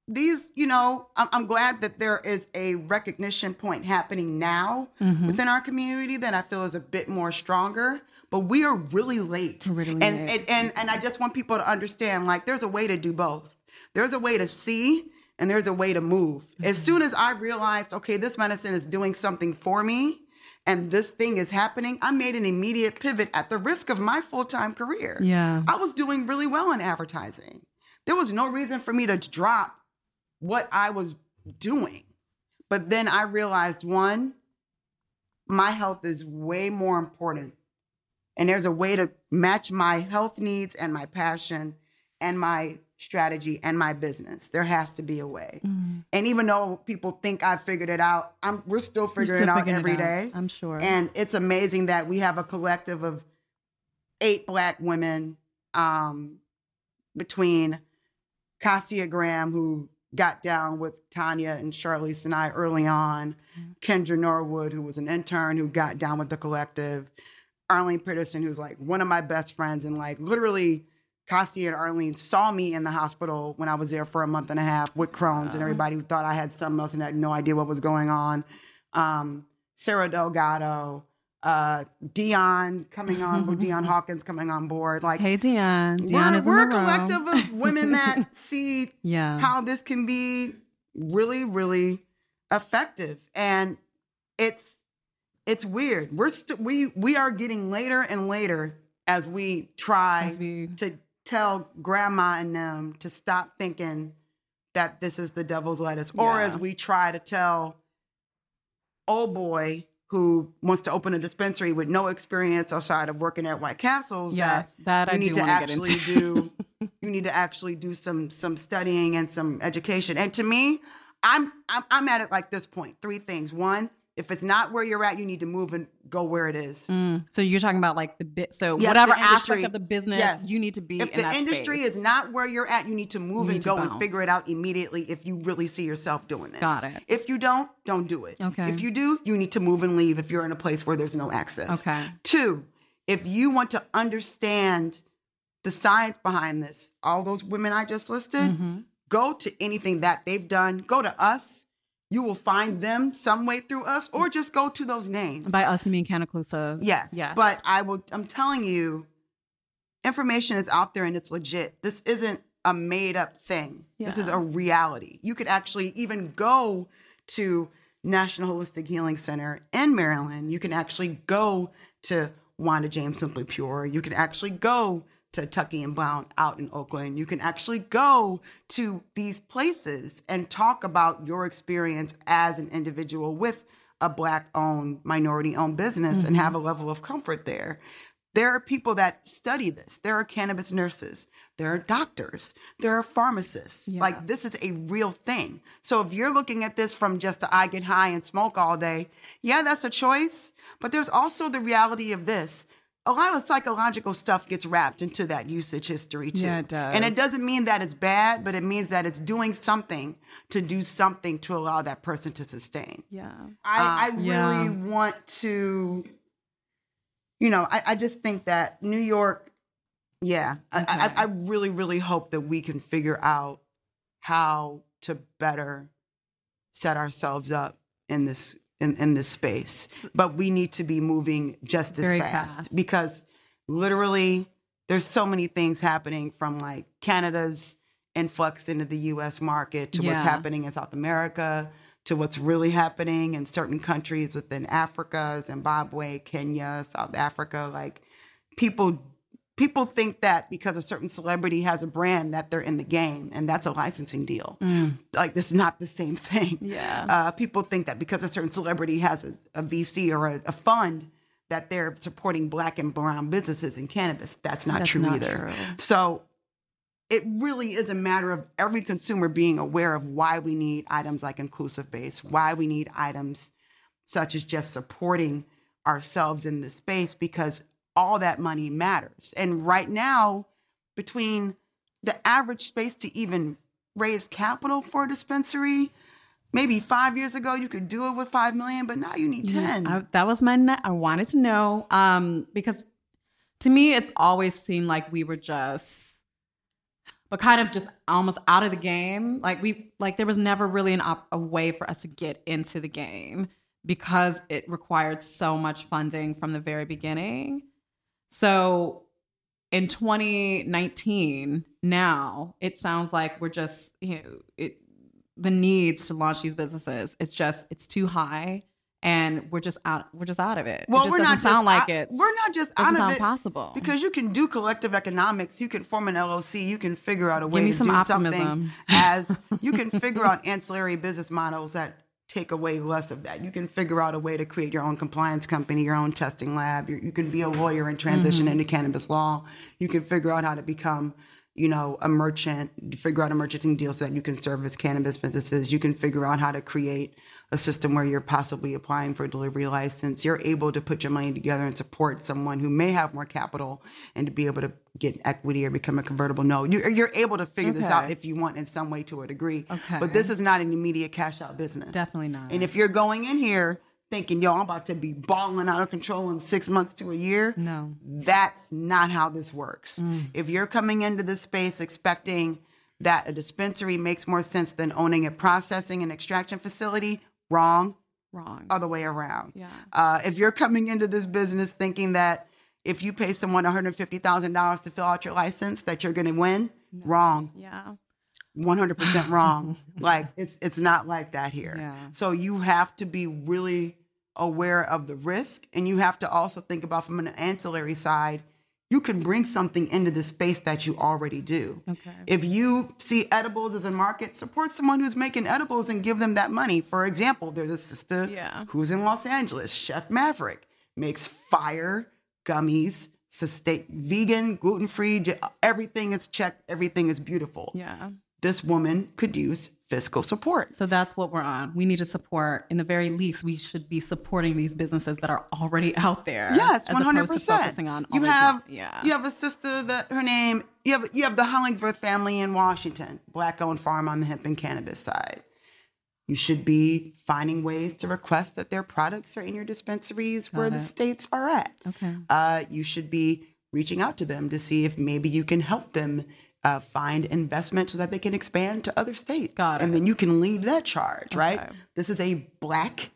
these, you know, I'm, I'm glad that there is a recognition point happening now Mhm. within our community that I feel is a bit more stronger. But we are really late. Really and, late. and and and I just want people to understand, like, there's a way to do both. There's a way to see and there's a way to move. As Mm-hmm. soon as I realized, okay, this medicine is doing something for me and this thing is happening, I made an immediate pivot at the risk of my full-time career. yeah. I was doing really well in advertising. There was no reason for me to drop what I was doing. But then I realized one, my health is way more important. And there's a way to match my health needs and my passion and my strategy and my business. There has to be a way. Mm. And even though people think I've figured it out, I'm we're still figuring still it out every it out, day. I'm sure. And it's amazing that we have a collective of eight black women um, between Cassia Graham, who got down with Tonya and Charlese and I early on, Kendra Norwood, who was an intern who got down with the collective, Arlene Peterson, who's like one of my best friends, and like literally Cassia and Arlene saw me in the hospital when I was there for a month and a half with Crohn's, and everybody thought I had something else and had no idea what was going on. Um, Sarah Delgado, uh, Dion coming on, Dion Hawkins coming on board. Like hey, Dion. we're, Dion is we're a collective of women that see Yeah. how this can be really, really effective. And it's it's weird. We're st- we we are getting later and later as we try As we to tell grandma and them to stop thinking that this is the devil's lettuce, or Yeah. as we try to tell old boy who wants to open a dispensary with no experience outside of working at White Castles yes, that that I need to want to get actually do you need to actually do some some studying and some education. And to me, I'm I'm, I'm at it like this point. Three things. One, If it's not where you're at, you need to move and go where it is. Mm. So you're talking about like the bit. So Yes, whatever aspect of the business, Yes. you need to be If in the that industry space. is not where you're at, you need to move You and to go and figure it out immediately if you really see yourself doing this. Got it. If you don't, don't do it. Okay. If you do, you need to move and leave if you're in a place where there's no access. Okay. Two, if you want to understand the science behind this, all those women I just listed, Mhm. go to anything that they've done. Go to us. You will find them some way through us, or just go to those names. By us, you mean Cannaclusive. Yes. Yes. But I will I'm telling you, information is out there and it's legit. This isn't a made up thing. This is a reality. You could actually even go to National Holistic Healing Center in Maryland. You can actually go to Wanda James Simply Pure. You can actually go to Tucky and Brown out in Oakland. You can actually go to these places and talk about your experience as an individual with a black owned, minority owned business and mm-hmm. have a level of comfort there. There are people that study this. There are cannabis nurses. There are doctors. There are pharmacists. Yeah. Like this is a real thing. So if you're looking at this from just I get high and smoke all day, yeah, that's a choice. But there's also the reality of this. A lot of psychological stuff gets wrapped into that usage history too. Yeah, it And it does. doesn't mean that it's bad, but it means that it's doing something to do something to allow that person to sustain. Yeah. I, I Uh, yeah. really want to, you know, I, I just think that New York, yeah, I, Okay. I, I really, really hope that we can figure out how to better set ourselves up in this in, in this space. But we need to be moving just as Very fast, fast. because literally there's so many things happening from like Canada's influx into the US market to Yeah. what's happening in South America to what's really happening in certain countries within Africa, Zimbabwe, Kenya, South Africa. Like people people think that because a certain celebrity has a brand that they're in the game and that's a licensing deal. Like this is not the same thing. Yeah. Uh, people think that because a certain celebrity has a, a VC or a, a fund that they're supporting black and brown businesses in cannabis. That's not That's true not either. true. So it really is a matter of every consumer being aware of why we need items like inclusive base, why we need items such as just supporting ourselves in the space because all that money matters. And right now, between the average space to even raise capital for a dispensary, maybe five years ago you could do it with five million, but now you need ten. I, that was my. Ne- I wanted to know um, because to me, it's always seemed like we were just, but kind of just almost out of the game. Like we, like there was never really an op- a way for us to get into the game because it required so much funding from the very beginning. So in 2019, now it sounds like we're just you know it the needs to launch these businesses. It's just it's too high, and we're just out. We're just out of it. well, it we're doesn't not sound like it. We're not just out of it possible because you can do collective economics. You can form an LLC. You can figure out a way me to some do optimism. something as you can figure out ancillary business models that take away less of that. You can figure out a way to create your own compliance company, your own testing lab. You, you can be a lawyer and transition Mm-hmm. into cannabis law. You can figure out how to become, you know, a merchant. Figure out a merchanting deal so that you can service cannabis businesses. You can figure out how to create a system where you're possibly applying for a delivery license. You're able to put your money together and support someone who may have more capital and to be able to get equity or become a convertible note. You're, you're able to figure this out if you want in some way to a degree. Okay. But this is not an immediate cash out business. Definitely not. And if you're going in here thinking, yo, I'm about to be balling out of control in six months to a year, no. that's not how this works. Mm. If you're coming into this space expecting that a dispensary makes more sense than owning a processing and extraction facility, wrong, Wrong. other way around. Yeah. Uh, if you're coming into this business thinking that if you pay someone $150,000 to fill out your license, that you're going to win, wrong. yeah. 100% wrong. like it's it's not like that here. Yeah. So you have to be really aware of the risk and you have to also think about from an ancillary side, you can bring something into the space that you already do. Okay. If you see edibles as a market, support someone who's making edibles and give them that money. For example, there's a sister Yeah. who's in Los Angeles, Chef Maverick, makes fire gummies, sustain vegan, gluten-free, everything is checked, everything is beautiful Yeah. This woman could use fiscal support. So that's what we're on. We need to support, in the very least, we should be supporting these businesses that are already out there. Yes, one hundred opposed to focusing percent. You have yeah. you have a sister that her name you have you have the Hollingsworth family in Washington, black owned farm on the hemp and cannabis side. You should be finding ways to request that their products are in your dispensaries where Got the states are at. Okay. Uh, you should be reaching out to them to see if maybe you can help them uh, find investment so that they can expand to other states. Got And then you can lead that charge, right? This is a black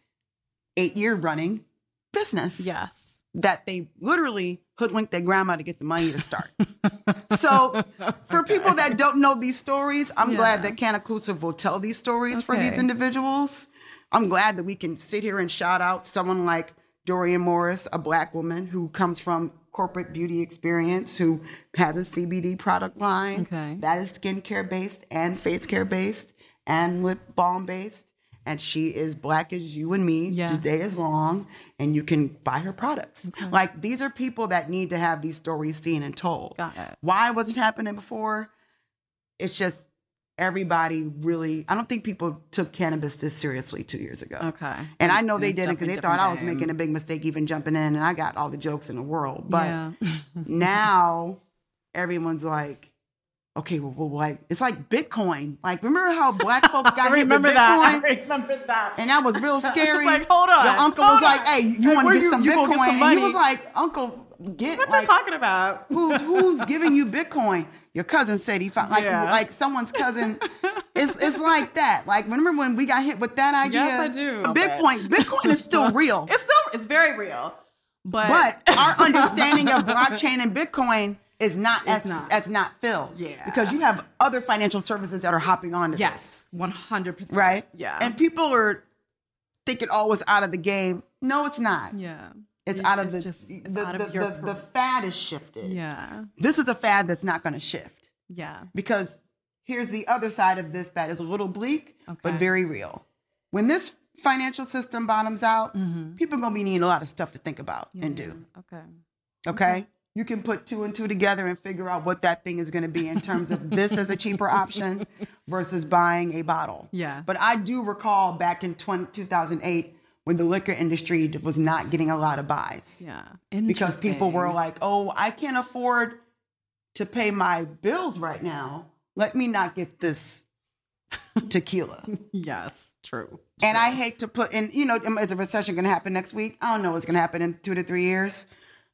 eight year running business Yes. that they literally hoodwinked their grandma to get the money to start. so, for people that don't know these stories, I'm Yeah. glad that Cannaclusive will tell these stories for these individuals. I'm glad that we can sit here and shout out someone like Dorian Morris, a black woman who comes from corporate beauty experience, who has a CBD product line Okay. that is skincare based and face care based and lip balm based. And she is black as you and me. Yes. The day is long, and you can buy her products. Like these are people that need to have these stories seen and told. Got it. Why wasn't happening before? It's just everybody really. I don't think people took cannabis this seriously two years ago. Okay. And I know they didn't because they thought I was making a big mistake even jumping in, and I got all the jokes in the world. But Yeah. now everyone's like, okay, well, well, like it's like Bitcoin. Like, remember how black folks got hit with remember Bitcoin? that. I remember that. And that was real scary. like, hold on, Your uncle was like, "Hey, you Like, want to get some Bitcoin?" get some and he was like, "Uncle, get what like, you talking about? who's who's giving you Bitcoin?" Your cousin said he found like Yeah. like someone's cousin. it's it's like that. Like remember when we got hit with that idea? Yes, I do. Bitcoin. Bitcoin is still real. It's still it's very real. But But our understanding of blockchain and Bitcoin is not as not. as not filled. Yeah. Because you have other financial services that are hopping on to yes, one hundred percent. right? Yeah. And people are thinking, oh, it's out of the game. No, it's not. yeah. It's out of the just- the, the, your the, the fad is shifted. Yeah. This is a fad that's not going to shift Yeah. because here's the other side of this that is a little bleak but very real. When this financial system bottoms out, mm-hmm. people are going to be needing a lot of stuff to think about and do. Okay. Okay. You can put two and two together and figure out what that thing is going to be in terms of this as a cheaper option versus buying a bottle. Yeah. But I do recall back in 20, 2008 when the liquor industry was not getting a lot of buys Yeah. because people were like, oh, I can't afford to pay my bills right now. Let me not get this tequila. Yes. True. And I hate to put in, you know, um, is a recession going to happen next week? I don't know. What's going to happen in two to three years?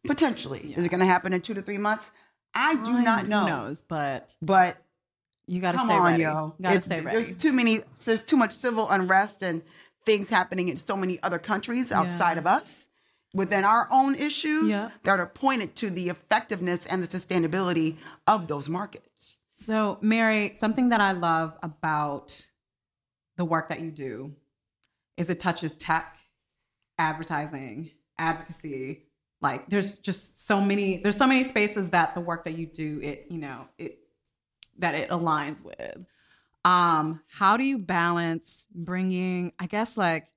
Potentially. Is it going to happen in two to three months? I do not know. Who knows? But But you got to come stay on, ready. yo. Got to It's- stay ready. There's too many. There's too much civil unrest and things happening in so many other countries outside of us within our own issues Yeah. that are pointed to the effectiveness and the sustainability of those markets. So, Mary, something that I love about the work that you do is it touches tech, advertising, advocacy. Like there's just so many there's so many spaces that the work that you do it, you know, it that it aligns with. Um how do you balance bringing I guess like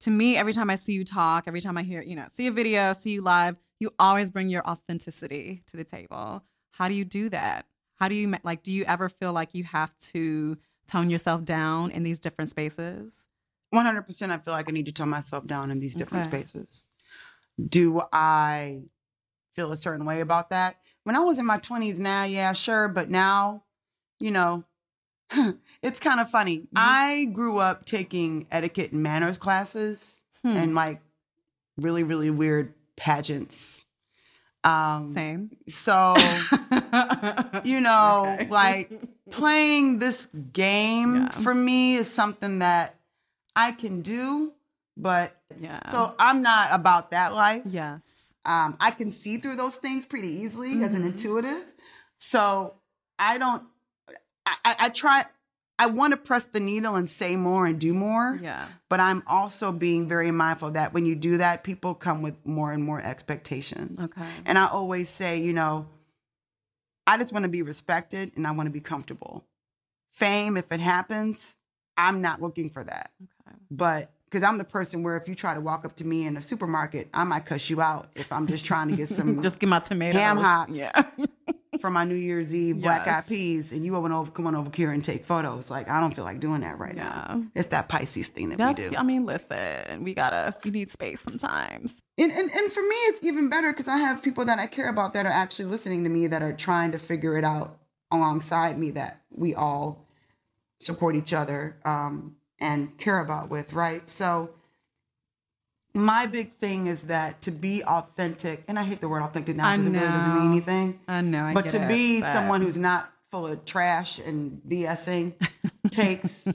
to me every time I see you talk, every time I hear, you know, see a video, see you live, you always bring your authenticity to the table. How do you do that? How do you like? Do you ever feel like you have to tone yourself down in these different spaces? 100% I feel like I need to tone myself down in these different Okay. spaces. Do I feel a certain way about that? When I was in my 20s now, yeah, sure, but now, you know, it's kind of funny. Mm-hmm. I grew up taking etiquette and manners classes Hmm. and like really really weird pageants. Um Same. so you know, Okay. like playing this game Yeah. for me is something that I can do, but yeah. so I'm not about that life. yes. Um, I can see through those things pretty easily as an Mhm. intuitive. So I don't. I, I, I try. I want to press the needle and say more and do more. Yeah. But I'm also being very mindful that when you do that, people come with more and more expectations. Okay. And I always say, you know, I just want to be respected and I want to be comfortable. Fame, if it happens, I'm not looking for that. Okay. But because I'm the person where if you try to walk up to me in a supermarket, I might cuss you out if I'm just trying to get some Just get my tomatoes. Ham hocks. Yeah. for my New Year's Eve black eyed peas, and you want over come on over here and take photos. Like I don't feel like doing that right now. It's that Pisces thing that That's, we do. I mean, listen, we gotta, we need space sometimes. And, and and for me, it's even better because I have people that I care about that are actually listening to me that are trying to figure it out alongside me. That we all support each other um, and care about with, right? So my big thing is that to be authentic, and I hate the word authentic now because it really doesn't mean anything. I know, I but to it, be but- someone who's not full of trash and BSing takes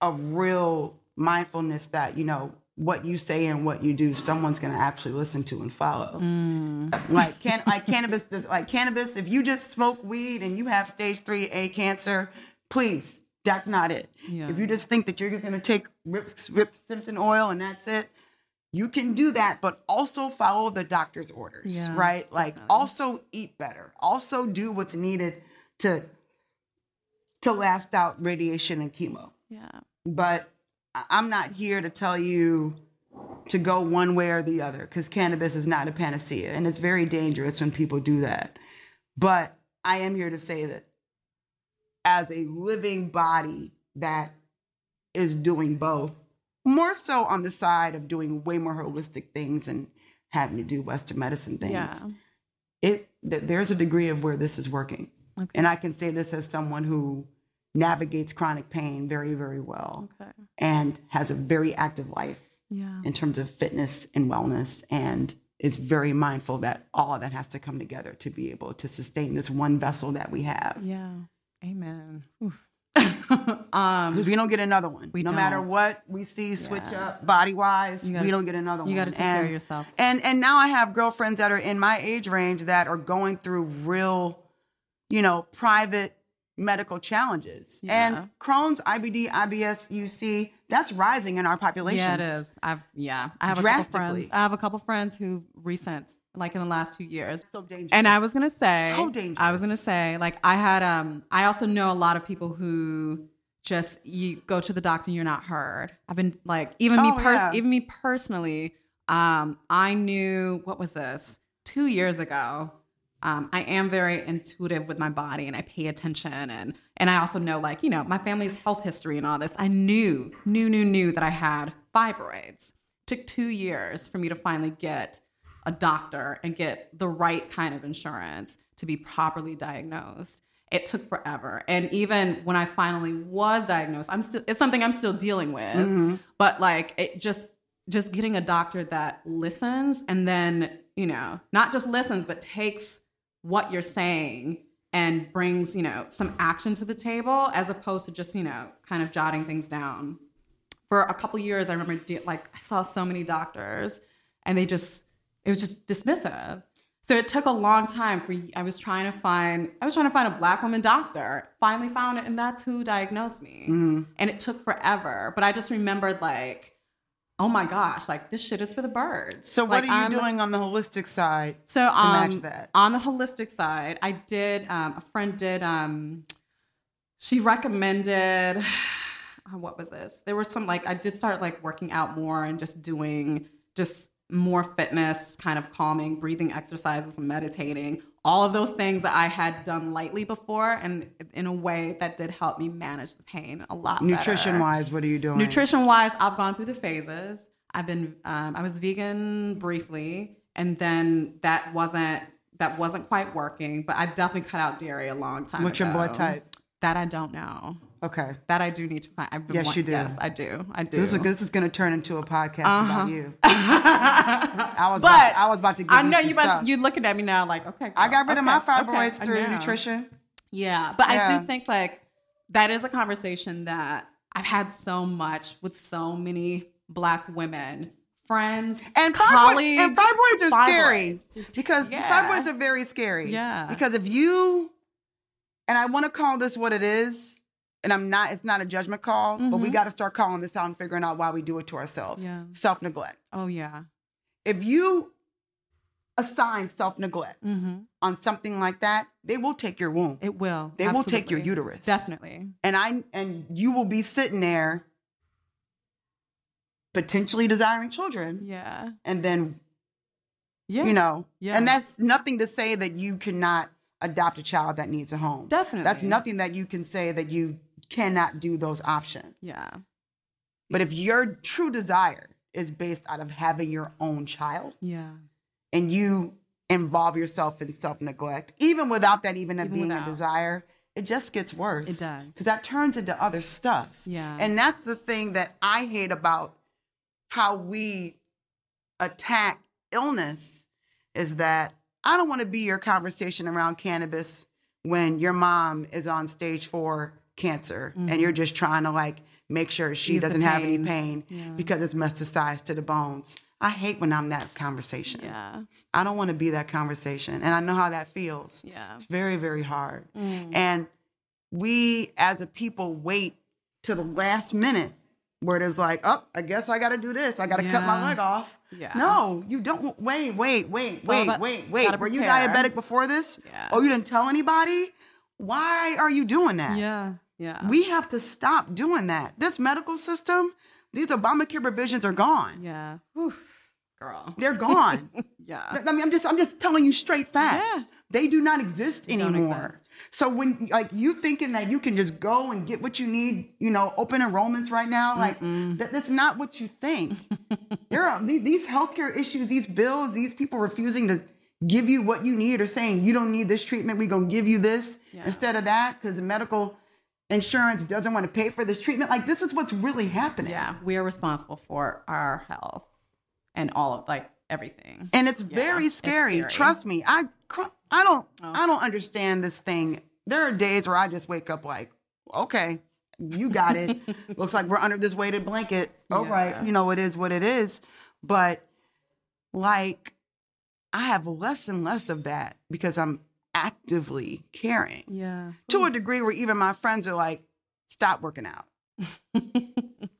a real mindfulness that you know what you say and what you do someone's going to actually listen to and follow Mm. like can like cannabis does like cannabis if you just smoke weed and you have stage 3a cancer please that's not it Yeah. if you just think that you're just going to take rip, Rick Simpson oil and that's it you can do that but also follow the doctor's orders Yeah, right like also eat better also do what's needed to to last out radiation and chemo Yeah. but I'm not here to tell you to go one way or the other because cannabis is not a panacea and it's very dangerous when people do that. But I am here to say that as a living body that is doing both, more so on the side of doing way more holistic things and having to do Western medicine things, Yeah. it th- there's a degree of where this is working. Okay. And I can say this as someone who navigates chronic pain very, very well Okay. and has a very active life Yeah. in terms of fitness and wellness and is very mindful that all of that has to come together to be able to sustain this one vessel that we have. Yeah. Amen. Oof. um, Because we don't get another one. We no matter don't. matter what we see switch Yeah. up body wise, we don't get another one. you got to take care of yourself. And and now I have girlfriends that are in my age range that are going through real, you know, private medical challenges. Yeah. And Crohn's, IBD, IBS, UC, that's rising in our population. Yeah, it is. I've yeah. I have a couple friends. I have a couple friends who recent, like in the last few years. So dangerous. And I was gonna say, So dangerous. I was gonna say, like I had, um, I also know a lot of people who just you go to the doctor and you're not heard. I've been like, even me, Oh, pers- yeah. even me personally, um, I knew what was this two years ago. Um, I am very intuitive with my body and I pay attention and and I also know like you know my family's health history and all this. I knew knew knew knew that I had fibroids. Took two years for me to finally get a doctor and get the right kind of insurance to be properly diagnosed. It took forever. And even when I finally was diagnosed, I'm still it's something I'm still dealing with. Mm-hmm. But like it just just getting a doctor that listens and then, you know, not just listens but takes what you're saying and brings, you know, some action to the table as opposed to just, you know, kind of jotting things down for a couple years, I remember de- like I saw so many doctors and they just it was just dismissive. So it took a long time for I was trying to find I was trying to find a black woman doctor. Finally found it and that's who diagnosed me. Mm-hmm. And it took forever, but I just remembered like oh my gosh, like this shit is for the birds. So what Like, are you I'm- doing on the holistic side? so to um, match that? on the holistic side, I did. Um, a friend did. Um, she recommended. What was this? There was some like I did start like working out more and just doing just more fitness, kind of calming, breathing exercises and meditating. All of those things that I had done lightly before, and in a way that did help me manage the pain a lot. Nutrition better. wise, what are you doing? Nutrition wise, I've gone through the phases. I've been um, I was vegan briefly, and then that wasn't that wasn't quite working. But I definitely cut out dairy a long time What's your ago. blood type? That I don't know. Okay. That I do need to find. I've been Yes, want- you do. Yes, I do. I do. This is this is going to turn into a podcast Uh-huh. about you. I was but about, I was about to I know you about to, you looking at me now like okay. I got girl, rid of my okay, okay, fibroids through nutrition. Yeah, but I do think like that is a conversation that I've had so much with so many black women, friends, And fibroids, colleagues. and fibroids are scary because Yeah. fibroids are very scary. Yeah. Because if you, and I want to call this what it is, and I'm not, it's not a judgment call, but we Mhm. got to start calling this out and figuring out why we do it to ourselves. Yeah. Self neglect. Oh yeah. If you assign self neglect Mm-hmm. on something like that, they will take your womb. It will. They will take your uterus. Definitely. and I and you will be sitting there potentially desiring children Yeah. and then Yeah. you know Yeah. and that's nothing to say that you cannot adopt a child that needs a home. Definitely. That's nothing that you can say that you cannot do those options. Yeah. But if your true desire is based out of having your own child Yeah. and you involve yourself in self neglect, even without that even, Even being without. a desire, it just gets worse. It does. Because that turns into other stuff. Yeah. And that's the thing that I hate about how we attack illness is that I don't want to be your conversation around cannabis when your mom is on stage four cancer and you're just trying to like make sure she Mm-hmm. Ease doesn't have any pain. Yeah. because it's metastasized to the bones. I hate when I'm that conversation. yeah. I don't want to be that conversation. And I know how that feels. Yeah. It's very, very hard. Mm. And we as a people wait to the last minute where there's like, oh, I guess I got to do this. I got to cut my leg off. Yeah. No, you don't. Wait, wait, wait, wait, about- wait, wait. Were you diabetic before this? Yeah. Oh, you didn't tell anybody? Why are you doing that? Yeah. Yeah. We have to stop doing that. This medical system, these Obamacare provisions are gone. yeah. Whew. Girl. They're gone. Yeah. I mean, I'm just I'm just telling you straight facts. Yeah. They do not exist don't anymore. exist. So when like you thinking that you can just go and get what you need, you know, open enrollments right now, like that, that's not what you think. there are these, these healthcare issues, these bills, these people refusing to give you what you need or saying you don't need this treatment, we're gonna give you this Yeah. instead of that because the medical insurance doesn't want to pay for this treatment. Like this is what's really happening. Yeah. We are responsible for our health and all of like everything. and it's Yeah, very it's scary. scary. Trust me, I I don't Oh. I don't understand this thing. There are days where I just wake up like, okay, you got it. Looks like we're under this weighted blanket. All right, Yeah. you know it is what it is. But like, I have less and less of that because I'm actively caring Yeah. to a degree where even my friends are like, stop working out.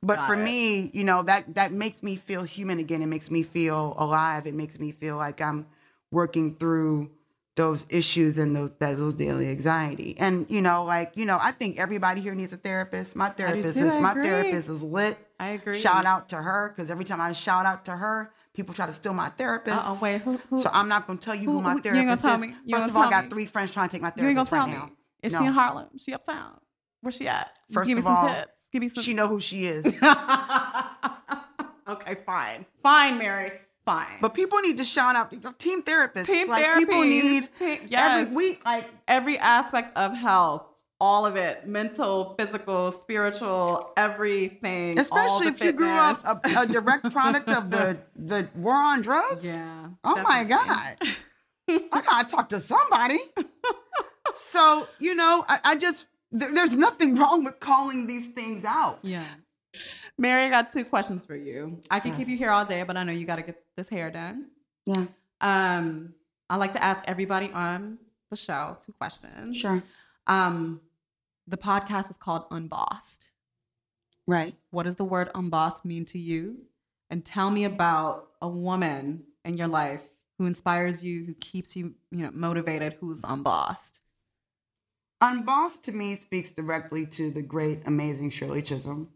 But Got for it. me, you know, that that makes me feel human again. It makes me feel alive. It makes me feel like I'm working through those issues and those that those daily anxiety. And you know, like, you know, I think everybody here needs a therapist. My therapist too, is my therapist is lit. I agree. Shout out to her because every time I shout out to her, people try to steal my therapist. Uh-oh, wait, who, who, So I'm not gonna tell you who, who- my who- you ain't gonna therapist tell is. me. You First of all, I got me. three friends trying to take my therapist you ain't gonna tell right me. now. Is No. she in Harlem? She uptown? Where's she at? First Give me some all, tips. Give me some. Tips. She know who she is. okay, fine. Fine, Mary. Fine. But people need to shout out team therapists. Team like therapy. people need Te- yes. every week. Like every aspect of health, all of it, mental, physical, spiritual, everything. all especially if you grew up a, a direct product of the the war on drugs. yeah. Oh my. God. I gotta talk to somebody. so you know, I, I just there, there's nothing wrong with calling these things out. Yeah. Mary, I got two questions for you. I can Yes. keep you here all day, but I know you got to get this hair done. Yeah, Um, I like to ask everybody on the show two questions. sure. Um, the podcast is called Unbossed. Right. What does the word unbossed mean to you? And tell me about a woman in your life who inspires you, who keeps you, you know, motivated, who's unbossed. Unbossed to me speaks directly to the great, amazing Shirley Chisholm.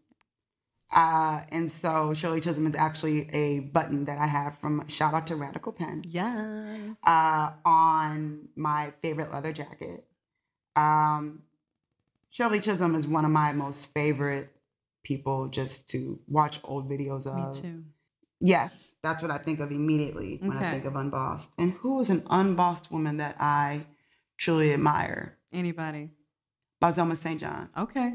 Uh, and so Shirley Chisholm is actually a button that I have from shout out to Radical Pen. Yes. uh, on my favorite leather jacket. Um, Shirley Chisholm is one of my most favorite people just to watch old videos of. Me too. Yes, that's what I think of immediately when I think of unbossed. And who is an unbossed woman that I truly admire? Anybody? Bozoma St. John. Okay.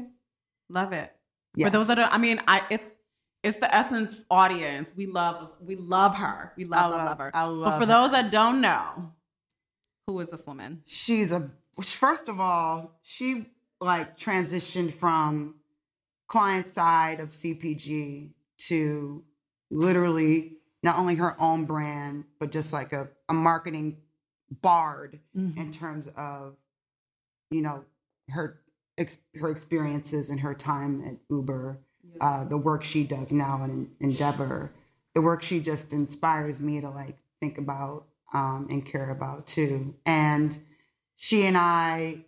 Love it. Yes. For those that are, I mean, I it's it's the essence audience. We love we love her. We love I love, love- love her. I but for her. those that don't know, who is this woman? she's a first of all she like transitioned from client side of cpg to literally not only her own brand but just like a, a marketing bard Mm-hmm. in terms of you know her ex- her experiences and her time at uber uh, the work she does now in endeavor. The work she just inspires me to like think about um, and care about too. And she and i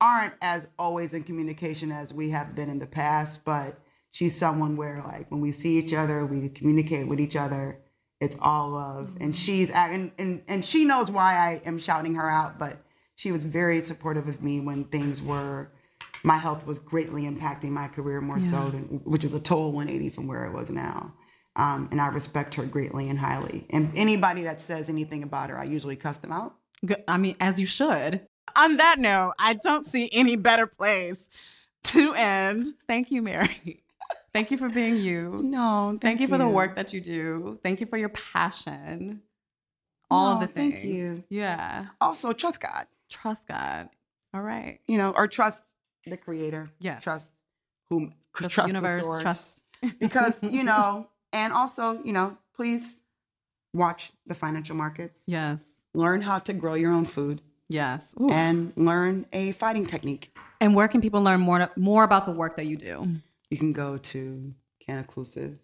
aren't as always in communication as we have been in the past but she's someone where like when we see each other we communicate with each other it's all love and she's at, and, and and she knows why i am shouting her out but she was very supportive of me when things were my health was greatly impacting my career more yeah. so than which is a total 180 from where it was now. Um, and I respect her greatly and highly. And anybody that says anything about her, I usually cuss them out. I mean, as you should. On that note, I don't see any better place to end. Thank you, Mary. Thank you for being you. No, thank, thank you, you for the work that you do. Thank you for your passion. All no, of the things. Thank you. Yeah. Also, trust God. Trust God. All right. You know, or trust the Creator. Yes. Trust whom. Trust, trust the universe. The trust. because you know, and also, you know, please watch the financial markets. Yes. Learn how to grow your own food. Yes. Ooh. And learn a fighting technique. And where can people learn more more about the work that you do? you can go to Cannaclusive.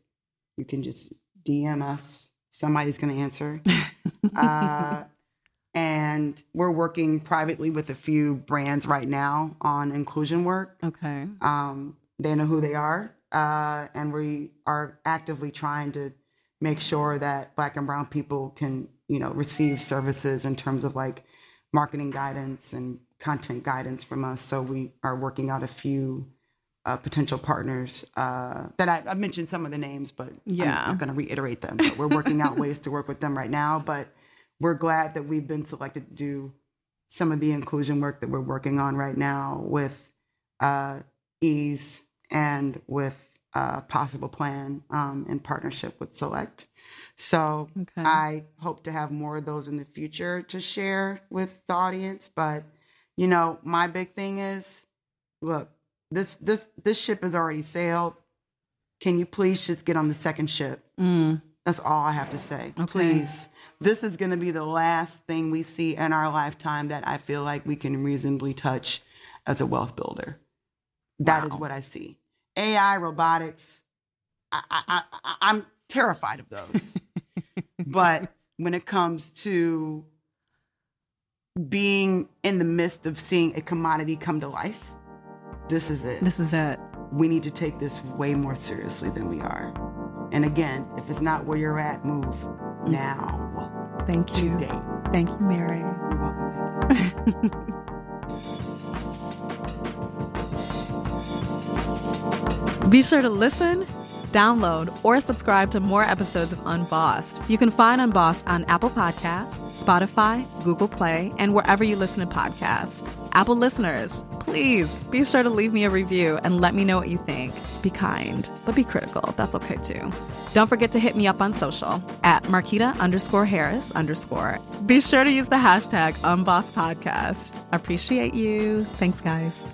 You can just DM us. Somebody's going to answer. uh, and we're working privately with a few brands right now on inclusion work. Okay. Um, they know who they are, uh, and we are actively trying to make sure that Black and Brown people can, you know, receive services in terms of like marketing guidance and content guidance from us. So we are working out a few uh, potential partners uh, that I, I, mentioned some of the names, but yeah. I'm not going to reiterate them. But we're working out ways to work with them right now. But we're glad that we've been selected to do some of the inclusion work that we're working on right now with uh, Eaze and with uh, Possible Plan um, in partnership with Select. So okay. I hope to have more of those in the future to share with the audience. But, you know, my big thing is look, this this this ship has already sailed. Can you please just get on the second ship? Mm. That's all I have to say. Okay. Please. This is going to be the last thing we see in our lifetime that I feel like we can reasonably touch as a wealth builder. That wow. is what I see. AI, robotics, I, I, I, I'm terrified of those. but when it comes to being in the midst of seeing a commodity come to life, this is it. This is it. We need to take this way more seriously than we are. And again, if it's not where you're at, move mm. now. Thank you. Today. Thank you, Mary. You're welcome. Be sure to listen download, or subscribe to more episodes of Unbossed. You can find Unbossed on Apple Podcasts, Spotify, Google Play, and wherever you listen to podcasts. Apple listeners, please be sure to leave me a review and let me know what you think. Be kind, but be critical. That's okay too. Don't forget to hit me up on social at Marquita underscore Harris underscore. Be sure to use the hashtag Unbossed Podcast. Appreciate you. Thanks, guys.